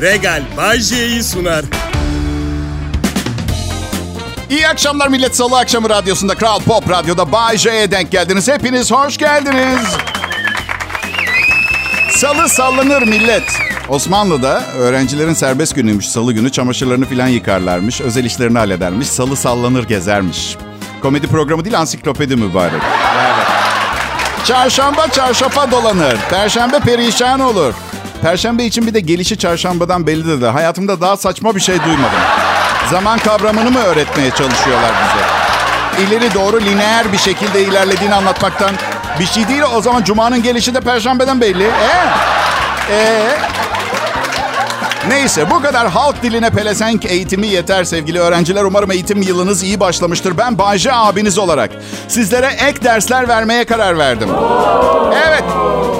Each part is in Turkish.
Regal Bay J'yi sunar. İyi akşamlar millet. Salı akşamı radyosunda Kral Pop Radyo'da Bay denk geldiniz. Hepiniz hoş geldiniz. Salı sallanır millet. Osmanlı'da öğrencilerin serbest günüymüş salı günü. Çamaşırlarını filan yıkarlarmış. Özel işlerini halledermiş. Salı sallanır gezermiş. Komedi programı değil ansiklopedi mübarek. Evet. Çarşamba çarşafa dolanır. Perşembe perişan olur. Perşembe için bir de gelişi çarşambadan bellidir de. Hayatımda daha saçma bir şey duymadım. Zaman kavramını mı öğretmeye çalışıyorlar bize? İleri doğru lineer bir şekilde ilerlediğini anlatmaktan bir şey değil. O zaman Cuma'nın gelişi de Perşembe'den belli. Ee? Ee? Neyse bu kadar halk diline pelesenk eğitimi yeter sevgili öğrenciler. Umarım eğitim yılınız iyi başlamıştır. Ben Bayce abiniz olarak sizlere ek dersler vermeye karar verdim. Evet,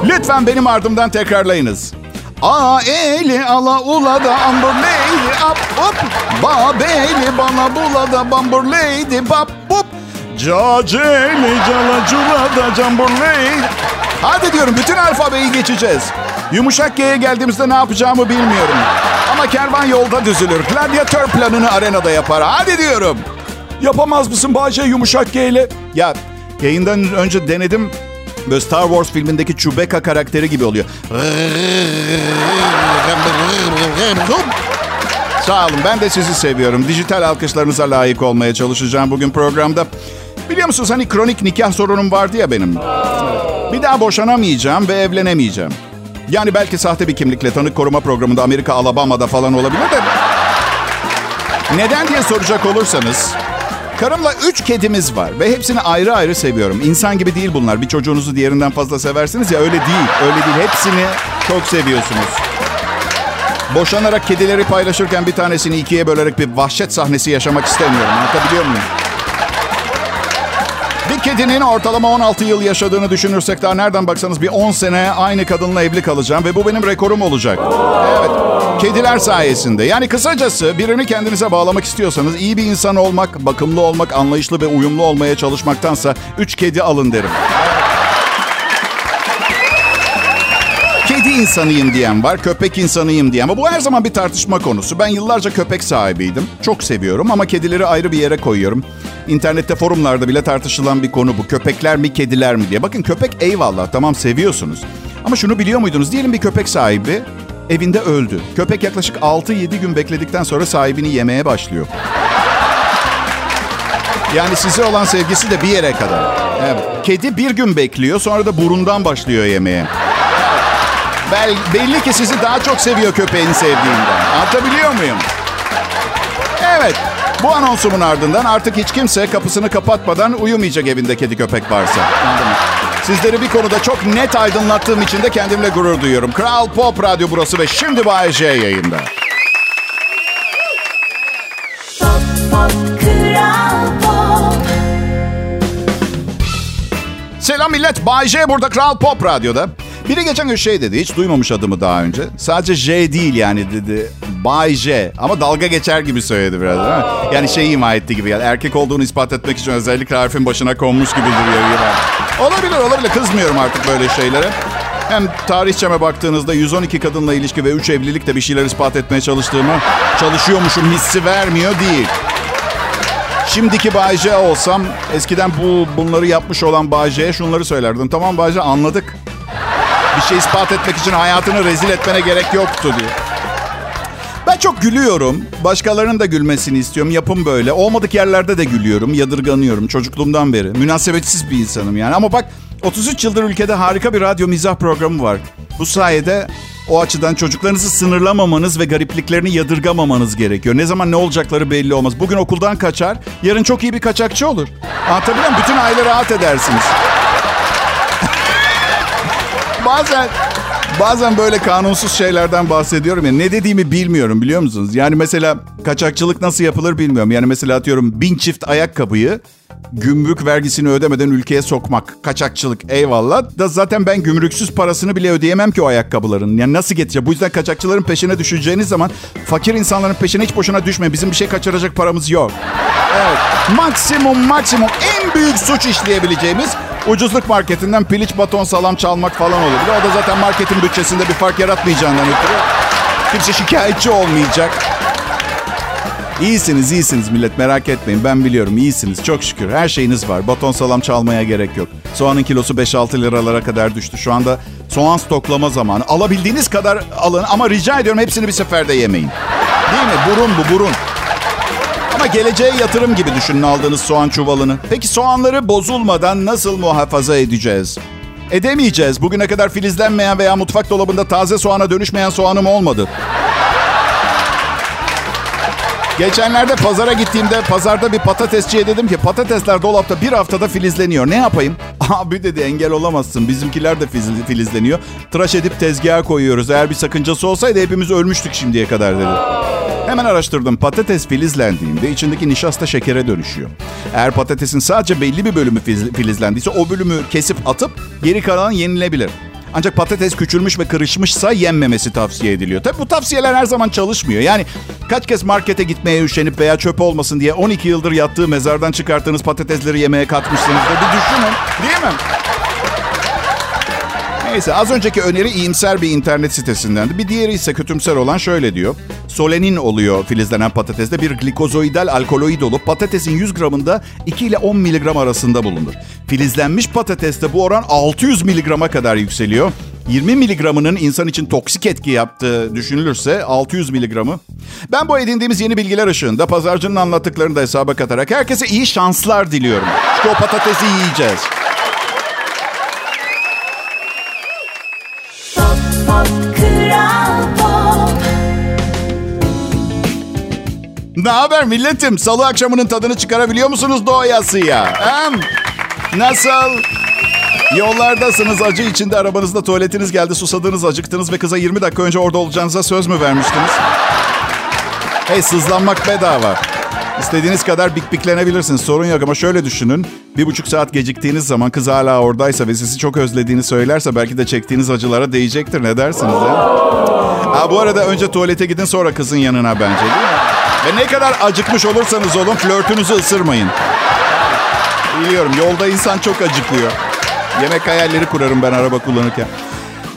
lütfen benim ardımdan tekrarlayınız. A eli ala ula da ambur lady up up. Ba beli bana bula da bambur lady bap bup. Caceli cala cula da cambur lady. Hadi diyorum bütün alfabeyi geçeceğiz. Yumuşak G'ye geldiğimizde ne yapacağımı bilmiyorum. Ama kervan yolda düzülür. Gladyatör planını arenada yapar. Hadi diyorum. Yapamaz mısın Bahçe yumuşak G ile? Ya yayından önce denedim. Böyle Star Wars filmindeki Chewbacca karakteri gibi oluyor. Sağ olun ben de sizi seviyorum. Dijital alkışlarınıza layık olmaya çalışacağım bugün programda. Biliyor musunuz hani kronik nikah sorunum vardı ya benim. Bir daha boşanamayacağım ve evlenemeyeceğim. Yani belki sahte bir kimlikle tanık koruma programında Amerika Alabama'da falan olabilir de. Neden diye soracak olursanız Karımla üç kedimiz var ve hepsini ayrı ayrı seviyorum. İnsan gibi değil bunlar. Bir çocuğunuzu diğerinden fazla seversiniz ya öyle değil. Öyle değil. Hepsini çok seviyorsunuz. Boşanarak kedileri paylaşırken bir tanesini ikiye bölerek bir vahşet sahnesi yaşamak istemiyorum. Anlatabiliyor muyum? Bir kedinin ortalama 16 yıl yaşadığını düşünürsek daha nereden baksanız bir 10 sene aynı kadınla evli kalacağım ve bu benim rekorum olacak. Evet. Kediler sayesinde. Yani kısacası birini kendinize bağlamak istiyorsanız iyi bir insan olmak, bakımlı olmak, anlayışlı ve uyumlu olmaya çalışmaktansa 3 kedi alın derim. Kedi insanıyım diyen var, köpek insanıyım diyen. Ama bu her zaman bir tartışma konusu. Ben yıllarca köpek sahibiydim. Çok seviyorum ama kedileri ayrı bir yere koyuyorum. İnternette forumlarda bile tartışılan bir konu bu. Köpekler mi, kediler mi diye. Bakın köpek eyvallah tamam seviyorsunuz. Ama şunu biliyor muydunuz? Diyelim bir köpek sahibi evinde öldü. Köpek yaklaşık 6-7 gün bekledikten sonra sahibini yemeye başlıyor. Yani size olan sevgisi de bir yere kadar. Evet. Kedi bir gün bekliyor sonra da burundan başlıyor yemeye. Bel, belli ki sizi daha çok seviyor köpeğin sevdiğinden. Anlatabiliyor muyum? Evet. Bu anonsumun ardından artık hiç kimse kapısını kapatmadan uyumayacak evinde kedi köpek varsa. Anladın mı? Sizleri bir konuda çok net aydınlattığım için de kendimle gurur duyuyorum. Kral Pop Radyo burası ve şimdi Bay J yayında. Pop, pop, Kral Pop. Selam millet. Bay J burada Kral Pop Radyo'da. Biri geçen gün şey dedi. Hiç duymamış adımı daha önce. Sadece J değil yani dedi. Bay J. Ama dalga geçer gibi söyledi biraz değil mi? Yani şey ima etti gibi. Yani erkek olduğunu ispat etmek için özellikle harfin başına konmuş gibi duruyor. Gibi. Olabilir olabilir. Kızmıyorum artık böyle şeylere. Hem tarihçeme baktığınızda 112 kadınla ilişki ve 3 evlilikte bir şeyler ispat etmeye çalıştığımı çalışıyormuşum hissi vermiyor değil. Şimdiki Bayce olsam eskiden bu bunları yapmış olan Bayce'ye şunları söylerdim. Tamam Bayce anladık. Bir şey ispat etmek için hayatını rezil etmene gerek yoktu diye. Ben çok gülüyorum. Başkalarının da gülmesini istiyorum. Yapım böyle. Olmadık yerlerde de gülüyorum. Yadırganıyorum çocukluğumdan beri. Münasebetsiz bir insanım yani. Ama bak 33 yıldır ülkede harika bir radyo mizah programı var. Bu sayede o açıdan çocuklarınızı sınırlamamanız ve garipliklerini yadırgamamanız gerekiyor. Ne zaman ne olacakları belli olmaz. Bugün okuldan kaçar, yarın çok iyi bir kaçakçı olur. Anlatabiliyor muyum? Bütün aile rahat edersiniz. bazen bazen böyle kanunsuz şeylerden bahsediyorum ya. Ne dediğimi bilmiyorum biliyor musunuz? Yani mesela kaçakçılık nasıl yapılır bilmiyorum. Yani mesela atıyorum bin çift ayakkabıyı gümrük vergisini ödemeden ülkeye sokmak. Kaçakçılık eyvallah. Da zaten ben gümrüksüz parasını bile ödeyemem ki o ayakkabıların. Yani nasıl getireceğim? Bu yüzden kaçakçıların peşine düşeceğiniz zaman fakir insanların peşine hiç boşuna düşme. Bizim bir şey kaçıracak paramız yok. Evet. Maksimum maksimum en büyük suç işleyebileceğimiz ucuzluk marketinden piliç baton salam çalmak falan olabilir. O da zaten marketin bütçesinde bir fark yaratmayacağından ötürü. Kimse şikayetçi olmayacak. İyisiniz, iyisiniz millet merak etmeyin. Ben biliyorum iyisiniz çok şükür. Her şeyiniz var. Baton salam çalmaya gerek yok. Soğanın kilosu 5-6 liralara kadar düştü. Şu anda soğan stoklama zamanı. Alabildiğiniz kadar alın ama rica ediyorum hepsini bir seferde yemeyin. Değil mi? Burun bu burun. Ama geleceğe yatırım gibi düşünün aldığınız soğan çuvalını. Peki soğanları bozulmadan nasıl muhafaza edeceğiz? Edemeyeceğiz. Bugüne kadar filizlenmeyen veya mutfak dolabında taze soğana dönüşmeyen soğanım olmadı. Geçenlerde pazara gittiğimde pazarda bir patatesçiye dedim ki patatesler dolapta bir haftada filizleniyor. Ne yapayım? Abi dedi engel olamazsın. Bizimkiler de filizleniyor. Tıraş edip tezgaha koyuyoruz. Eğer bir sakıncası olsaydı hepimiz ölmüştük şimdiye kadar dedi. Hemen araştırdım. Patates filizlendiğinde içindeki nişasta şekere dönüşüyor. Eğer patatesin sadece belli bir bölümü filizlendiyse o bölümü kesip atıp geri kalan yenilebilir. Ancak patates küçülmüş ve kırışmışsa yenmemesi tavsiye ediliyor. Tabi bu tavsiyeler her zaman çalışmıyor. Yani kaç kez markete gitmeye üşenip veya çöp olmasın diye 12 yıldır yattığı mezardan çıkarttığınız patatesleri yemeye katmışsınız da bir düşünün. Değil mi? Neyse az önceki öneri iyimser bir internet sitesindendi. Bir diğeri ise kötümser olan şöyle diyor. Solenin oluyor filizlenen patateste bir glikozoidal alkaloid olup patatesin 100 gramında 2 ile 10 miligram arasında bulunur. Filizlenmiş patateste bu oran 600 miligrama kadar yükseliyor. 20 miligramının insan için toksik etki yaptığı düşünülürse 600 miligramı. Ben bu edindiğimiz yeni bilgiler ışığında pazarcının anlattıklarını da hesaba katarak herkese iyi şanslar diliyorum. Çünkü o patatesi yiyeceğiz. Ne haber milletim? Salı akşamının tadını çıkarabiliyor musunuz doğayasıya? Hem nasıl? Yollardasınız, acı içinde arabanızda tuvaletiniz geldi, susadınız, acıktınız ve kıza 20 dakika önce orada olacağınıza söz mü vermiştiniz? Hey sızlanmak bedava. İstediğiniz kadar bikbiklenebilirsiniz. Sorun yok ama şöyle düşünün. Bir buçuk saat geciktiğiniz zaman kız hala oradaysa ve sizi çok özlediğini söylerse belki de çektiğiniz acılara değecektir. Ne dersiniz? He? Bu arada önce tuvalete gidin sonra kızın yanına bence değil mi? Ve ne kadar acıkmış olursanız olun flörtünüzü ısırmayın. Biliyorum yolda insan çok acıkıyor. Yemek hayalleri kurarım ben araba kullanırken.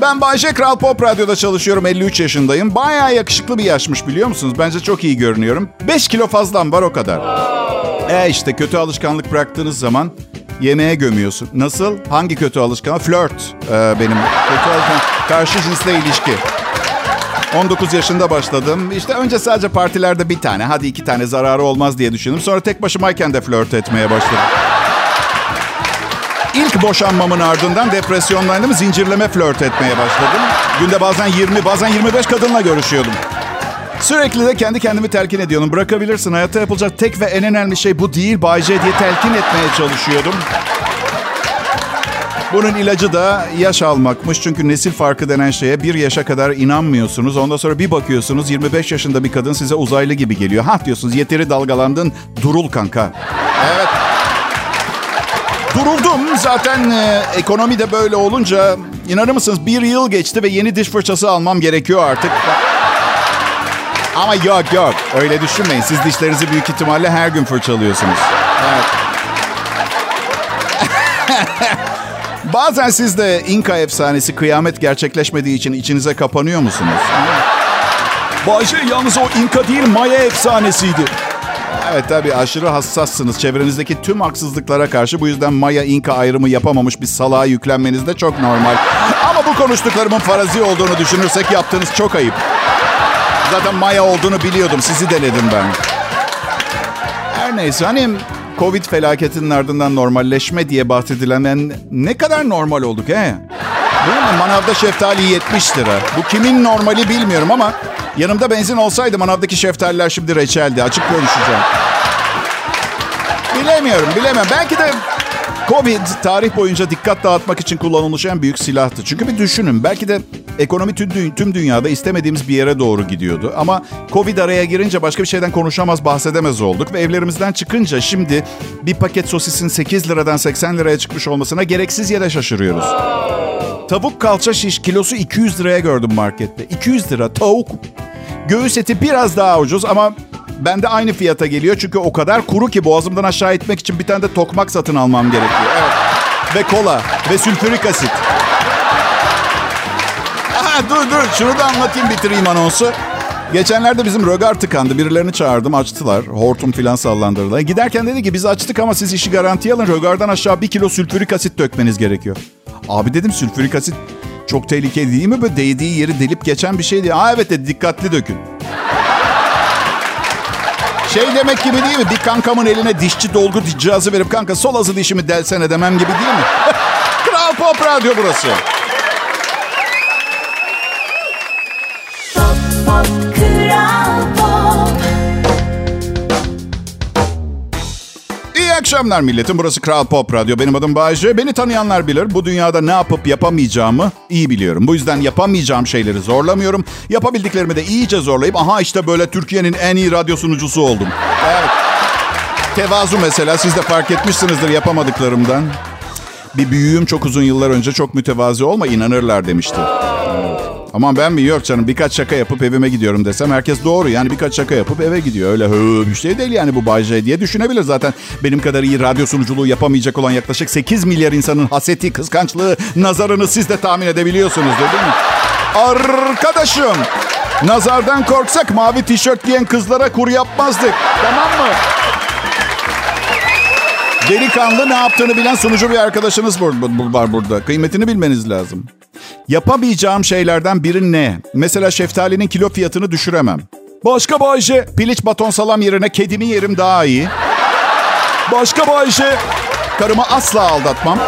Ben Bayşe Kral Pop Radyo'da çalışıyorum. 53 yaşındayım. Bayağı yakışıklı bir yaşmış biliyor musunuz? Bence çok iyi görünüyorum. 5 kilo fazlam var o kadar. E işte kötü alışkanlık bıraktığınız zaman yemeğe gömüyorsun. Nasıl? Hangi kötü alışkanlık? Flört ee, benim. Kötü alışkanlık. Karşı cinsle ilişki. 19 yaşında başladım. İşte önce sadece partilerde bir tane, hadi iki tane zararı olmaz diye düşündüm. Sonra tek başımayken de flört etmeye başladım. İlk boşanmamın ardından depresyondaydım. Zincirleme flört etmeye başladım. Günde bazen 20, bazen 25 kadınla görüşüyordum. Sürekli de kendi kendimi telkin ediyordum. Bırakabilirsin. Hayatta yapılacak tek ve en önemli şey bu değil Bay J diye telkin etmeye çalışıyordum. Bunun ilacı da yaş almakmış. Çünkü nesil farkı denen şeye bir yaşa kadar inanmıyorsunuz. Ondan sonra bir bakıyorsunuz 25 yaşında bir kadın size uzaylı gibi geliyor. Ha diyorsunuz yeteri dalgalandın durul kanka. Evet. Duruldum. Zaten e, ekonomi de böyle olunca inanır mısınız bir yıl geçti ve yeni diş fırçası almam gerekiyor artık. Ama yok yok öyle düşünmeyin. Siz dişlerinizi büyük ihtimalle her gün fırçalıyorsunuz. Evet. Bazen siz de İnka efsanesi kıyamet gerçekleşmediği için içinize kapanıyor musunuz? Bayşe yalnız o İnka değil Maya efsanesiydi. Evet tabii aşırı hassassınız çevrenizdeki tüm haksızlıklara karşı. Bu yüzden Maya İnka ayrımı yapamamış bir salağa yüklenmeniz de çok normal. Ama bu konuştuklarımın farazi olduğunu düşünürsek yaptığınız çok ayıp. Zaten Maya olduğunu biliyordum. Sizi denedim ben. Her neyse hani Covid felaketinin ardından normalleşme diye bahsedilen ne kadar normal olduk he? Değil mi? Manavda şeftali 70 lira. Bu kimin normali bilmiyorum ama yanımda benzin olsaydı manavdaki şeftaliler şimdi reçeldi. Açık konuşacağım. Bilemiyorum, bilemem. Belki de Covid tarih boyunca dikkat dağıtmak için kullanılmış en büyük silahtı. Çünkü bir düşünün. Belki de ekonomi tüm, tüm dünyada istemediğimiz bir yere doğru gidiyordu. Ama Covid araya girince başka bir şeyden konuşamaz, bahsedemez olduk. Ve evlerimizden çıkınca şimdi bir paket sosisin 8 liradan 80 liraya çıkmış olmasına gereksiz yere şaşırıyoruz. Tavuk kalça şiş kilosu 200 liraya gördüm markette. 200 lira tavuk. Göğüs eti biraz daha ucuz ama bende aynı fiyata geliyor. Çünkü o kadar kuru ki boğazımdan aşağı itmek için bir tane de tokmak satın almam gerekiyor. Evet. Ve kola ve sülfürik asit. Dur dur şunu da anlatayım bitireyim anonsu. Geçenlerde bizim rögar tıkandı. Birilerini çağırdım açtılar. Hortum filan sallandırdılar. Giderken dedi ki biz açtık ama siz işi garantiye alın. Rögardan aşağı bir kilo sülfürik asit dökmeniz gerekiyor. Abi dedim sülfürik asit çok tehlikeli değil mi? Böyle değdiği yeri delip geçen bir şey diye. Aa evet dedi dikkatli dökün. Şey demek gibi değil mi? Bir kankamın eline dişçi dolgu cihazı verip kanka sol azı dişimi delsene demem gibi değil mi? Kral Pop Radyo burası. Akşamlar milletim. Burası Kral Pop Radyo. Benim adım Bayece. Beni tanıyanlar bilir. Bu dünyada ne yapıp yapamayacağımı iyi biliyorum. Bu yüzden yapamayacağım şeyleri zorlamıyorum. Yapabildiklerimi de iyice zorlayıp aha işte böyle Türkiye'nin en iyi radyo sunucusu oldum. Evet. Tevazu mesela siz de fark etmişsinizdir yapamadıklarımdan. Bir büyüğüm çok uzun yıllar önce çok mütevazi olma inanırlar demişti. Evet. Aman ben mi yok canım birkaç şaka yapıp evime gidiyorum desem herkes doğru. Yani birkaç şaka yapıp eve gidiyor. Öyle hı bir şey değil yani bu Bay J diye düşünebilir zaten. Benim kadar iyi radyo sunuculuğu yapamayacak olan yaklaşık 8 milyar insanın haseti, kıskançlığı, nazarını siz de tahmin edebiliyorsunuzdur değil mi? Arkadaşım nazardan korksak mavi tişört giyen kızlara kur yapmazdık. Tamam mı? Delikanlı ne yaptığını bilen sunucu bir arkadaşınız var burada. Kıymetini bilmeniz lazım. Yapamayacağım şeylerden biri ne? Mesela şeftalinin kilo fiyatını düşüremem. Başka Bayşe. Piliç baton salam yerine kedimi yerim daha iyi. Başka Bayşe. Karımı asla aldatmam.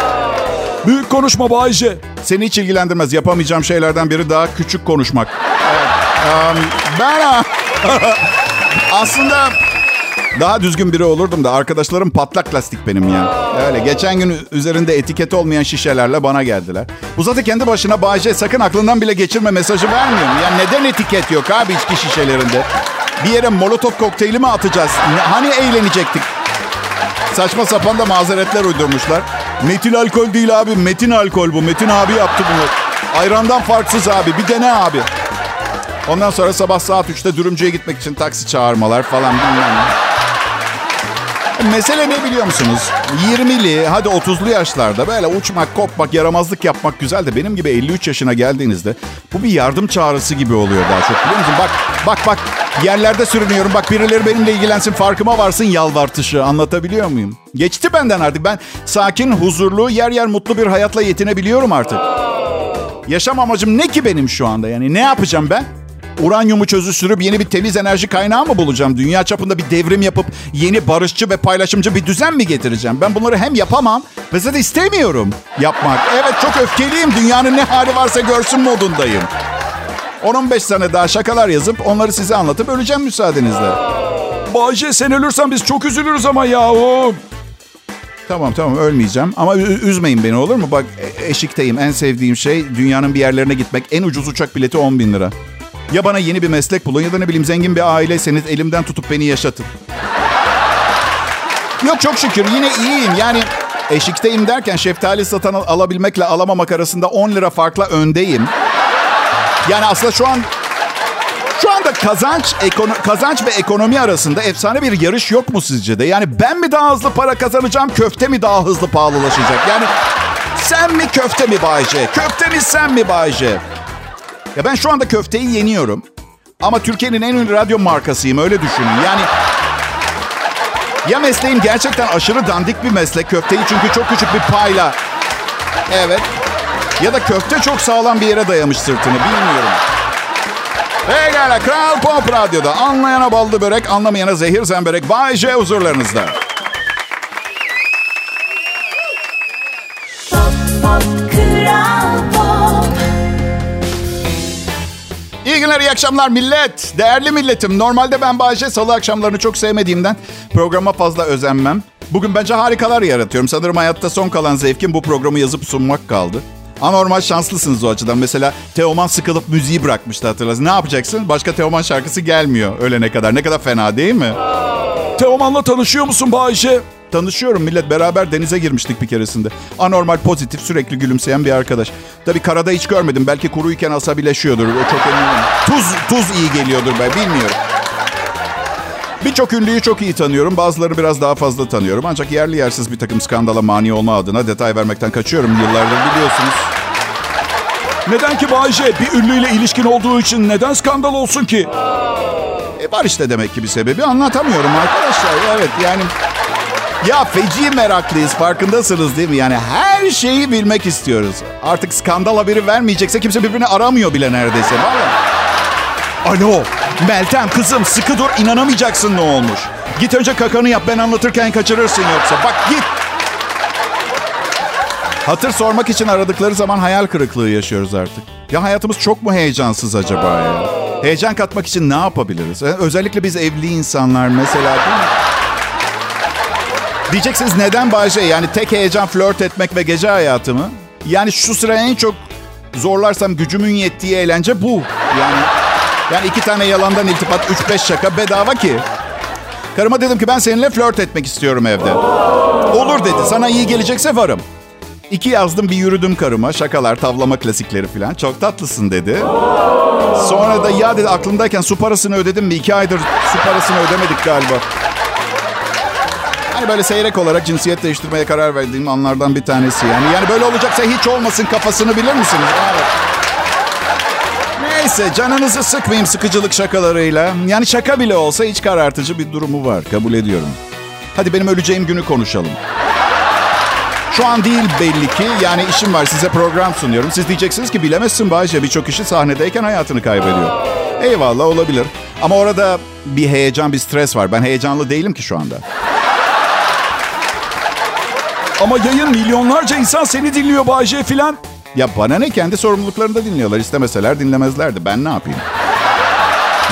Büyük konuşma Bayşe. Seni hiç ilgilendirmez. Yapamayacağım şeylerden biri daha küçük konuşmak. Evet. Am, ben aslında daha düzgün biri olurdum da arkadaşlarım patlak lastik benim ya. Öyle geçen gün üzerinde etiket olmayan şişelerle bana geldiler. Bu zaten kendi başına Bayce sakın aklından bile geçirme mesajı vermiyor mu? Ya neden etiket yok abi içki şişelerinde? Bir yere molotof kokteyli mi atacağız? Hani eğlenecektik? Saçma sapan da mazeretler uydurmuşlar. Metil alkol değil abi. Metin alkol bu. Metin abi yaptı bunu. Ayrandan farksız abi. Bir dene abi. Ondan sonra sabah saat 3'te dürümcüye gitmek için taksi çağırmalar falan bilmem ne. Mesele ne biliyor musunuz? 20'li hadi 30'lu yaşlarda böyle uçmak, kopmak, yaramazlık yapmak güzel de benim gibi 53 yaşına geldiğinizde bu bir yardım çağrısı gibi oluyor daha çok biliyor musun? Bak bak bak yerlerde sürünüyorum. Bak birileri benimle ilgilensin farkıma varsın yalvartışı anlatabiliyor muyum? Geçti benden artık ben sakin, huzurlu, yer yer mutlu bir hayatla yetinebiliyorum artık. Yaşam amacım ne ki benim şu anda yani ne yapacağım ben? Uranyumu çözü sürüp yeni bir temiz enerji kaynağı mı bulacağım? Dünya çapında bir devrim yapıp yeni barışçı ve paylaşımcı bir düzen mi getireceğim? Ben bunları hem yapamam ve zaten istemiyorum yapmak. Evet çok öfkeliyim. Dünyanın ne hali varsa görsün modundayım. 10-15 sene daha şakalar yazıp onları size anlatıp öleceğim müsaadenizle. Bayce sen ölürsen biz çok üzülürüz ama yahu. Tamam tamam ölmeyeceğim ama üzmeyin beni olur mu? Bak e- eşikteyim en sevdiğim şey dünyanın bir yerlerine gitmek. En ucuz uçak bileti 10 bin lira. Ya bana yeni bir meslek bulun ya da ne bileyim zengin bir aileyseniz elimden tutup beni yaşatın. Yok çok şükür yine iyiyim yani eşikteyim derken şeftali satan al- alabilmekle alamamak arasında 10 lira farkla öndeyim. Yani aslında şu an şu anda kazanç ekono- kazanç ve ekonomi arasında efsane bir yarış yok mu sizce de? Yani ben mi daha hızlı para kazanacağım, köfte mi daha hızlı pahalılaşacak? Yani sen mi köfte mi Bayce? Köfte mi sen mi Bayce? Ya ben şu anda köfteyi yeniyorum. Ama Türkiye'nin en ünlü radyo markasıyım öyle düşünün. Yani ya mesleğim gerçekten aşırı dandik bir meslek köfteyi çünkü çok küçük bir payla. Evet. Ya da köfte çok sağlam bir yere dayamış sırtını bilmiyorum. Pekala Kral Pop Radyo'da anlayana ballı börek, anlamayana zehir zemberek Bay J huzurlarınızda. Pop pop kral İyi günler, iyi akşamlar millet. Değerli milletim. Normalde ben Bayce salı akşamlarını çok sevmediğimden programa fazla özenmem. Bugün bence harikalar yaratıyorum. Sanırım hayatta son kalan zevkim bu programı yazıp sunmak kaldı. Anormal şanslısınız o açıdan. Mesela Teoman sıkılıp müziği bırakmıştı hatırlasın. Ne yapacaksın? Başka Teoman şarkısı gelmiyor ölene kadar. Ne kadar fena değil mi? Teoman'la tanışıyor musun Bayşe? Tanışıyorum millet. Beraber denize girmiştik bir keresinde. Anormal, pozitif, sürekli gülümseyen bir arkadaş. Tabii karada hiç görmedim. Belki kuruyken asabileşiyordur. O çok eminim. Tuz, tuz iyi geliyordur ben bilmiyorum. Birçok ünlüyü çok iyi tanıyorum. Bazıları biraz daha fazla tanıyorum. Ancak yerli yersiz bir takım skandala mani olma adına detay vermekten kaçıyorum yıllardır biliyorsunuz. Neden ki Bayce? Bir ünlüyle ilişkin olduğu için neden skandal olsun ki? E var işte demek ki bir sebebi anlatamıyorum arkadaşlar. Evet yani ya feci meraklıyız farkındasınız değil mi? Yani her şeyi bilmek istiyoruz. Artık skandal haberi vermeyecekse kimse birbirini aramıyor bile neredeyse. Vallahi. Alo Meltem kızım sıkı dur inanamayacaksın ne olmuş. Git önce kakanı yap ben anlatırken kaçırırsın yoksa. Bak git. Hatır sormak için aradıkları zaman hayal kırıklığı yaşıyoruz artık. Ya hayatımız çok mu heyecansız acaba ya? Heyecan katmak için ne yapabiliriz? Özellikle biz evli insanlar mesela değil mi? Diyeceksiniz neden Bayce? Yani tek heyecan flört etmek ve gece hayatı mı? Yani şu sıra en çok zorlarsam gücümün yettiği eğlence bu. Yani yani iki tane yalandan iltifat, üç beş şaka bedava ki. Karıma dedim ki ben seninle flört etmek istiyorum evde. Olur dedi. Sana iyi gelecekse varım. İki yazdım bir yürüdüm karıma. Şakalar, tavlama klasikleri falan. Çok tatlısın dedi. Sonra da ya dedi aklımdayken su parasını ödedim mi? İki aydır su parasını ödemedik galiba. Hani böyle seyrek olarak cinsiyet değiştirmeye karar verdiğim anlardan bir tanesi yani. Yani böyle olacaksa hiç olmasın kafasını bilir misiniz? Evet. Neyse canınızı sıkmayayım sıkıcılık şakalarıyla. Yani şaka bile olsa iç karartıcı bir durumu var. Kabul ediyorum. Hadi benim öleceğim günü konuşalım. Şu an değil belli ki. Yani işim var size program sunuyorum. Siz diyeceksiniz ki bilemezsin Bayce birçok kişi sahnedeyken hayatını kaybediyor. Eyvallah olabilir. Ama orada bir heyecan, bir stres var. Ben heyecanlı değilim ki şu anda. Ama yayın milyonlarca insan seni dinliyor Bayce filan. Ya bana ne kendi sorumluluklarını da dinliyorlar. İstemeseler dinlemezlerdi. Ben ne yapayım?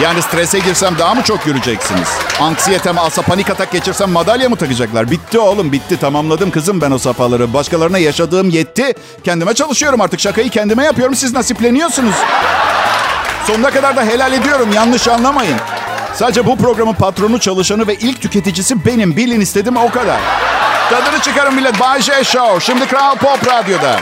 Yani strese girsem daha mı çok göreceksiniz? Anksiyetem alsa panik atak geçirsem madalya mı takacaklar? Bitti oğlum bitti tamamladım kızım ben o safhaları. Başkalarına yaşadığım yetti. Kendime çalışıyorum artık şakayı kendime yapıyorum. Siz nasipleniyorsunuz. Sonuna kadar da helal ediyorum yanlış anlamayın. Sadece bu programın patronu, çalışanı ve ilk tüketicisi benim. Bilin istedim o kadar. Tadını çıkarın millet. Bay J Show. Şimdi Kral Pop Radyo'da.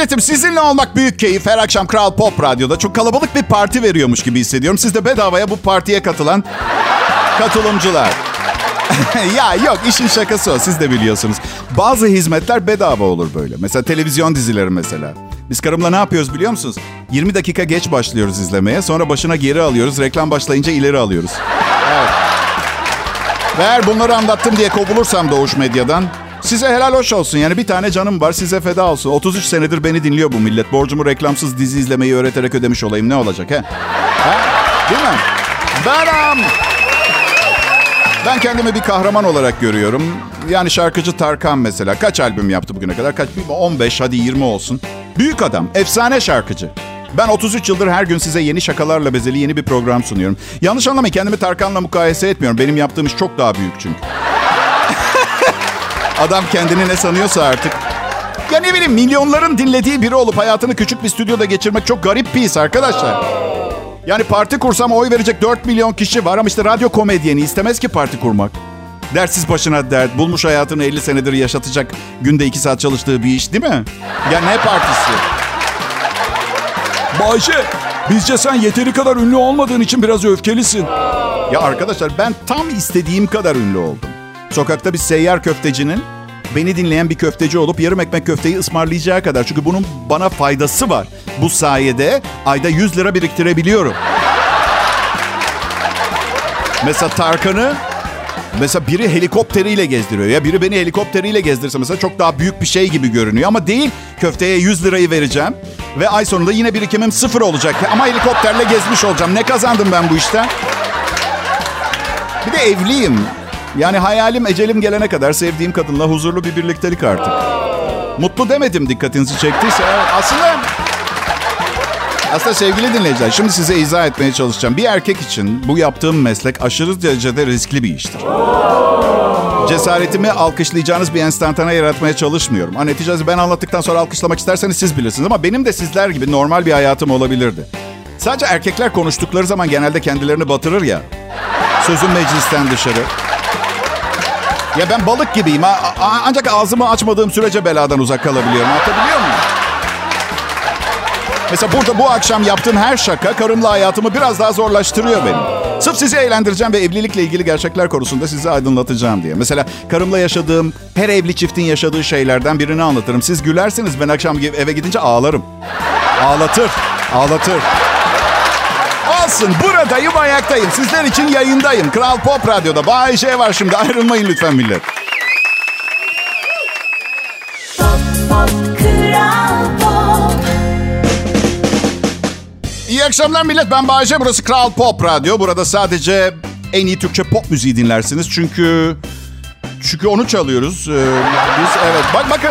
Milletim? Sizinle olmak büyük keyif. Her akşam Kral Pop Radyo'da çok kalabalık bir parti veriyormuş gibi hissediyorum. Siz de bedavaya bu partiye katılan katılımcılar. ya yok işin şakası o siz de biliyorsunuz. Bazı hizmetler bedava olur böyle. Mesela televizyon dizileri mesela. Biz karımla ne yapıyoruz biliyor musunuz? 20 dakika geç başlıyoruz izlemeye. Sonra başına geri alıyoruz. Reklam başlayınca ileri alıyoruz. Evet. Ve eğer bunları anlattım diye kovulursam Doğuş Medya'dan size helal hoş olsun. Yani bir tane canım var size feda olsun. 33 senedir beni dinliyor bu millet. Borcumu reklamsız dizi izlemeyi öğreterek ödemiş olayım. Ne olacak he? ha? Değil mi? Beram! Ben kendimi bir kahraman olarak görüyorum. Yani şarkıcı Tarkan mesela. Kaç albüm yaptı bugüne kadar? Kaç? 15 hadi 20 olsun. Büyük adam. Efsane şarkıcı. Ben 33 yıldır her gün size yeni şakalarla bezeli yeni bir program sunuyorum. Yanlış anlamayın kendimi Tarkan'la mukayese etmiyorum. Benim yaptığım iş çok daha büyük çünkü. Adam kendini ne sanıyorsa artık. Ya ne bileyim milyonların dinlediği biri olup hayatını küçük bir stüdyoda geçirmek çok garip bir his arkadaşlar. Yani parti kursam oy verecek 4 milyon kişi var ama işte radyo komedyeni istemez ki parti kurmak. Dersiz başına dert, bulmuş hayatını 50 senedir yaşatacak günde 2 saat çalıştığı bir iş değil mi? Ya ne partisi? Bayce bizce sen yeteri kadar ünlü olmadığın için biraz öfkelisin. Ya arkadaşlar ben tam istediğim kadar ünlü oldum. Sokakta bir seyyar köftecinin beni dinleyen bir köfteci olup yarım ekmek köfteyi ısmarlayacağı kadar. Çünkü bunun bana faydası var. Bu sayede ayda 100 lira biriktirebiliyorum. Mesela Tarkan'ı mesela biri helikopteriyle gezdiriyor. Ya biri beni helikopteriyle gezdirse mesela çok daha büyük bir şey gibi görünüyor. Ama değil köfteye 100 lirayı vereceğim. Ve ay sonunda yine birikimim sıfır olacak. Ama helikopterle gezmiş olacağım. Ne kazandım ben bu işten? Bir de evliyim. Yani hayalim ecelim gelene kadar sevdiğim kadınla huzurlu bir birliktelik artık. Mutlu demedim dikkatinizi çektiyse. Aslında aslında sevgili dinleyiciler şimdi size izah etmeye çalışacağım. Bir erkek için bu yaptığım meslek aşırı derecede riskli bir iştir. Cesaretimi alkışlayacağınız bir enstantane yaratmaya çalışmıyorum. Ha, neticede ben anlattıktan sonra alkışlamak isterseniz siz bilirsiniz. Ama benim de sizler gibi normal bir hayatım olabilirdi. Sadece erkekler konuştukları zaman genelde kendilerini batırır ya. Sözüm meclisten dışarı. Ya ben balık gibiyim. Ancak ağzımı açmadığım sürece beladan uzak kalabiliyorum. Anlatabiliyor muyum? Mesela burada bu akşam yaptığım her şaka karımla hayatımı biraz daha zorlaştırıyor benim. Sırf sizi eğlendireceğim ve evlilikle ilgili gerçekler konusunda sizi aydınlatacağım diye. Mesela karımla yaşadığım, her evli çiftin yaşadığı şeylerden birini anlatırım. Siz gülersiniz ben akşam eve gidince ağlarım. Ağlatır, ağlatır. Olsun buradayım ayaktayım. Sizler için yayındayım. Kral Pop Radyo'da. Bay J var şimdi ayrılmayın lütfen millet. Pop, pop, Kral akşamlar millet. Ben Bayece. Burası Kral Pop Radyo. Burada sadece en iyi Türkçe pop müziği dinlersiniz. Çünkü çünkü onu çalıyoruz. Ee, biz evet. Bak bakın.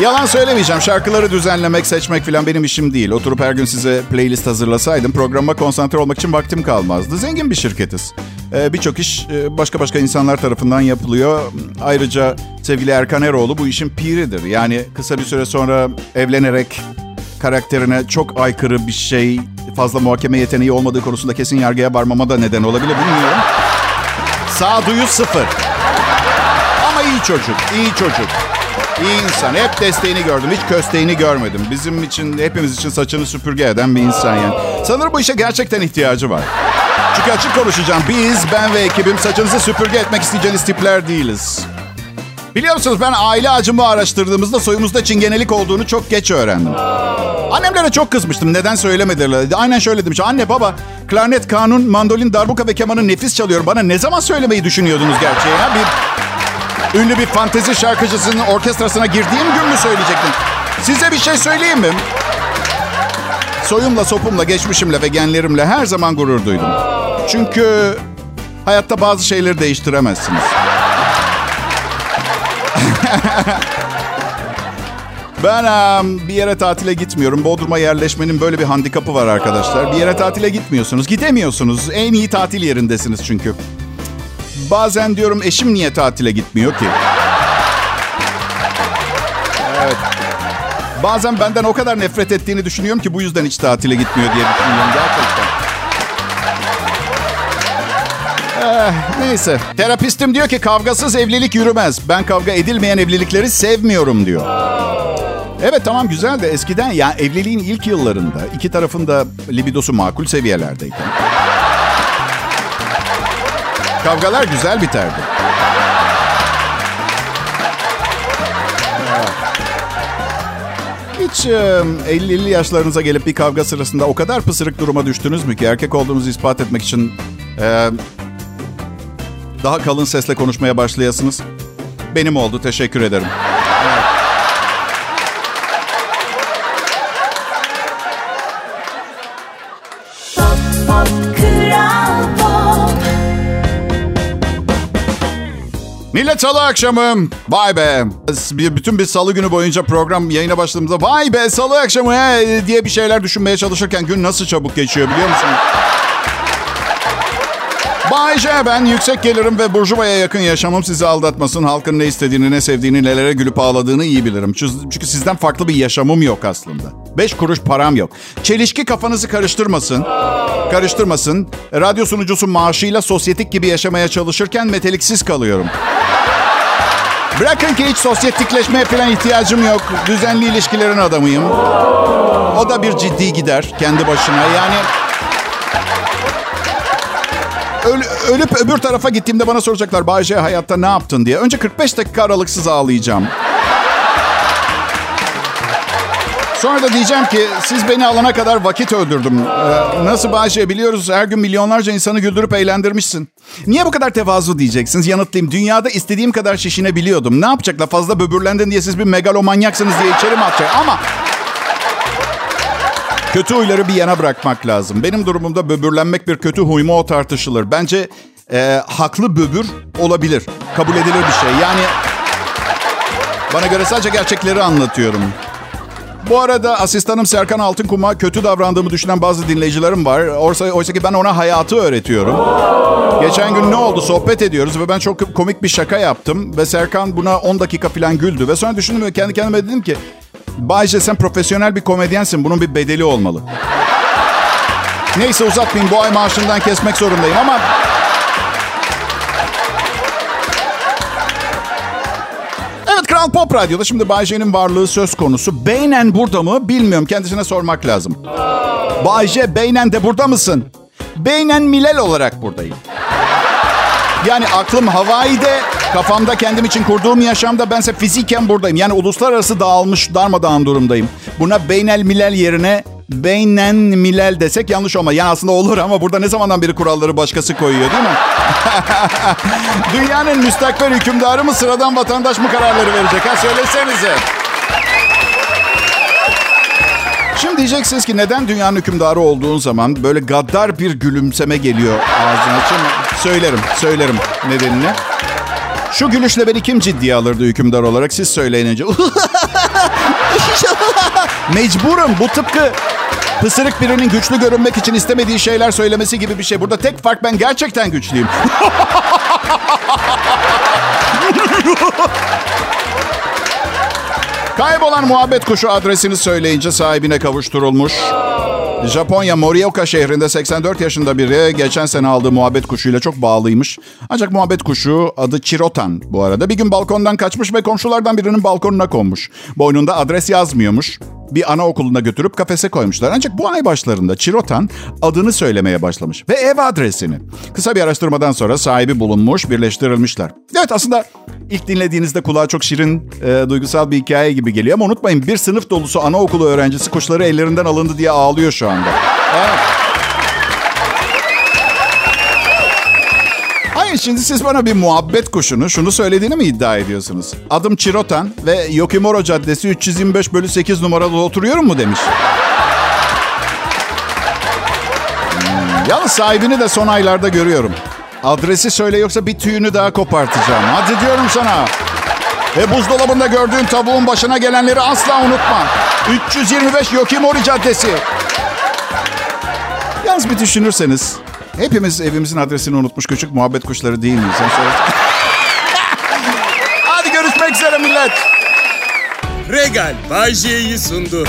Yalan söylemeyeceğim. Şarkıları düzenlemek, seçmek falan benim işim değil. Oturup her gün size playlist hazırlasaydım programa konsantre olmak için vaktim kalmazdı. Zengin bir şirketiz. Ee, Birçok iş e, başka başka insanlar tarafından yapılıyor. Ayrıca sevgili Erkan Eroğlu bu işin piridir. Yani kısa bir süre sonra evlenerek karakterine çok aykırı bir şey, fazla muhakeme yeteneği olmadığı konusunda kesin yargıya varmama da neden olabilir bilmiyorum. Sağduyu sıfır. Ama iyi çocuk, iyi çocuk. İyi insan. Hep desteğini gördüm. Hiç kösteğini görmedim. Bizim için, hepimiz için saçını süpürge eden bir insan yani. Sanırım bu işe gerçekten ihtiyacı var. Çünkü açık konuşacağım. Biz, ben ve ekibim saçınızı süpürge etmek isteyeceğiniz tipler değiliz. Biliyor musunuz ben aile ağacımı araştırdığımızda soyumuzda çingenelik olduğunu çok geç öğrendim. Annemlere çok kızmıştım. Neden söylemediler? Aynen şöyle demiş. Anne baba klarnet, kanun, mandolin, darbuka ve kemanı nefis çalıyor. Bana ne zaman söylemeyi düşünüyordunuz gerçeği? Ha? Bir ünlü bir fantezi şarkıcısının orkestrasına girdiğim gün mü söyleyecektim? Size bir şey söyleyeyim mi? Soyumla, sopumla, geçmişimle ve genlerimle her zaman gurur duydum. Çünkü hayatta bazı şeyleri değiştiremezsiniz. Ben em, bir yere tatile gitmiyorum. Bodrum'a yerleşmenin böyle bir handikapı var arkadaşlar. Bir yere tatile gitmiyorsunuz, gidemiyorsunuz. En iyi tatil yerindesiniz çünkü. Bazen diyorum eşim niye tatile gitmiyor ki? Evet. Bazen benden o kadar nefret ettiğini düşünüyorum ki bu yüzden hiç tatile gitmiyor diye düşünüyorum gerçekten. Eh, neyse. Terapistim diyor ki kavgasız evlilik yürümez. Ben kavga edilmeyen evlilikleri sevmiyorum diyor. Evet tamam güzel de eskiden ya evliliğin ilk yıllarında iki tarafın da libidosu makul seviyelerdeyken kavgalar güzel biterdi. Hiç e, 50-50 yaşlarınıza gelip bir kavga sırasında o kadar pısırık duruma düştünüz mü ki erkek olduğunuzu ispat etmek için e, daha kalın sesle konuşmaya başlayasınız? Benim oldu teşekkür ederim. Pop, pop, Pop. Millet salı akşamı. Vay be. Bütün bir salı günü boyunca program yayına başladığımızda vay be salı akşamı he, diye bir şeyler düşünmeye çalışırken gün nasıl çabuk geçiyor biliyor musun? Bay J, ben yüksek gelirim ve burjuvaya yakın yaşamım sizi aldatmasın. Halkın ne istediğini, ne sevdiğini, nelere gülüp ağladığını iyi bilirim. Çünkü sizden farklı bir yaşamım yok aslında. Beş kuruş param yok. Çelişki kafanızı karıştırmasın. Karıştırmasın. Radyo sunucusu maaşıyla sosyetik gibi yaşamaya çalışırken meteliksiz kalıyorum. Bırakın ki hiç sosyetikleşmeye falan ihtiyacım yok. Düzenli ilişkilerin adamıyım. O da bir ciddi gider kendi başına. Yani Öl- ölüp öbür tarafa gittiğimde bana soracaklar Bayce hayatta ne yaptın diye. Önce 45 dakika aralıksız ağlayacağım. Sonra da diyeceğim ki siz beni alana kadar vakit öldürdüm. Ee, nasıl Bayce biliyoruz her gün milyonlarca insanı güldürüp eğlendirmişsin. Niye bu kadar tevazu diyeceksiniz? Yanıtlayayım. Dünyada istediğim kadar şişinebiliyordum. Ne yapacaklar? Fazla böbürlendin diye siz bir megalomanyaksınız diye içeri mi atacak? Ama Kötü huyları bir yana bırakmak lazım. Benim durumumda böbürlenmek bir kötü huy mu o tartışılır. Bence e, haklı böbür olabilir. Kabul edilir bir şey. Yani bana göre sadece gerçekleri anlatıyorum. Bu arada asistanım Serkan Altınkum'a kötü davrandığımı düşünen bazı dinleyicilerim var. Oysa, oysa ki ben ona hayatı öğretiyorum. Geçen gün ne oldu? Sohbet ediyoruz ve ben çok komik bir şaka yaptım. Ve Serkan buna 10 dakika falan güldü. Ve sonra düşündüm ve kendi kendime dedim ki... Bayce sen profesyonel bir komedyensin. Bunun bir bedeli olmalı. Neyse uzatmayayım. Bu ay maaşından kesmek zorundayım ama... Evet Kral Pop Radyo'da şimdi Bay J'nin varlığı söz konusu. Beynen burada mı bilmiyorum. Kendisine sormak lazım. Bay J, beynen de burada mısın? Beynen Milel olarak buradayım. Yani aklım Hawaii'de, kafamda kendim için kurduğum yaşamda bense fiziken buradayım. Yani uluslararası dağılmış darmadağın durumdayım. Buna beynel milel yerine beynen milel desek yanlış olma. Yani aslında olur ama burada ne zamandan beri kuralları başkası koyuyor değil mi? Dünyanın müstakbel hükümdarı mı sıradan vatandaş mı kararları verecek? Ha söylesenize. Şimdi diyeceksiniz ki neden dünyanın hükümdarı olduğun zaman böyle gaddar bir gülümseme geliyor ağzına. Şimdi söylerim, söylerim nedenini. Şu gülüşle beni kim ciddiye alırdı hükümdar olarak siz söyleyince. Mecburum bu tıpkı pısırık birinin güçlü görünmek için istemediği şeyler söylemesi gibi bir şey. Burada tek fark ben gerçekten güçlüyüm. Kaybolan muhabbet kuşu adresini söyleyince sahibine kavuşturulmuş. Japonya Morioka şehrinde 84 yaşında biri geçen sene aldığı muhabbet kuşuyla çok bağlıymış. Ancak muhabbet kuşu adı Chirotan bu arada. Bir gün balkondan kaçmış ve komşulardan birinin balkonuna konmuş. Boynunda adres yazmıyormuş. Bir anaokuluna götürüp kafese koymuşlar. Ancak bu ay başlarında Chirotan adını söylemeye başlamış. Ve ev adresini. Kısa bir araştırmadan sonra sahibi bulunmuş, birleştirilmişler. Evet aslında ilk dinlediğinizde kulağa çok şirin, e, duygusal bir hikaye gibi geliyor. Ama unutmayın bir sınıf dolusu anaokulu öğrencisi kuşları ellerinden alındı diye ağlıyor şu anda. Evet. Hayır şimdi siz bana bir muhabbet kuşunu şunu söylediğini mi iddia ediyorsunuz? Adım Chirotan ve Yokimoro Caddesi 325 bölü 8 numaralı oturuyorum mu demiş. Hmm, Yalnız sahibini de son aylarda görüyorum. Adresi söyle yoksa bir tüyünü daha kopartacağım. Hadi diyorum sana. Ve buzdolabında gördüğün tavuğun başına gelenleri asla unutma. 325 Yokimori Caddesi. Yalnız bir düşünürseniz hepimiz evimizin adresini unutmuş küçük muhabbet kuşları değil miyiz? Hadi görüşmek üzere millet. Regal Bay J'yi sundu.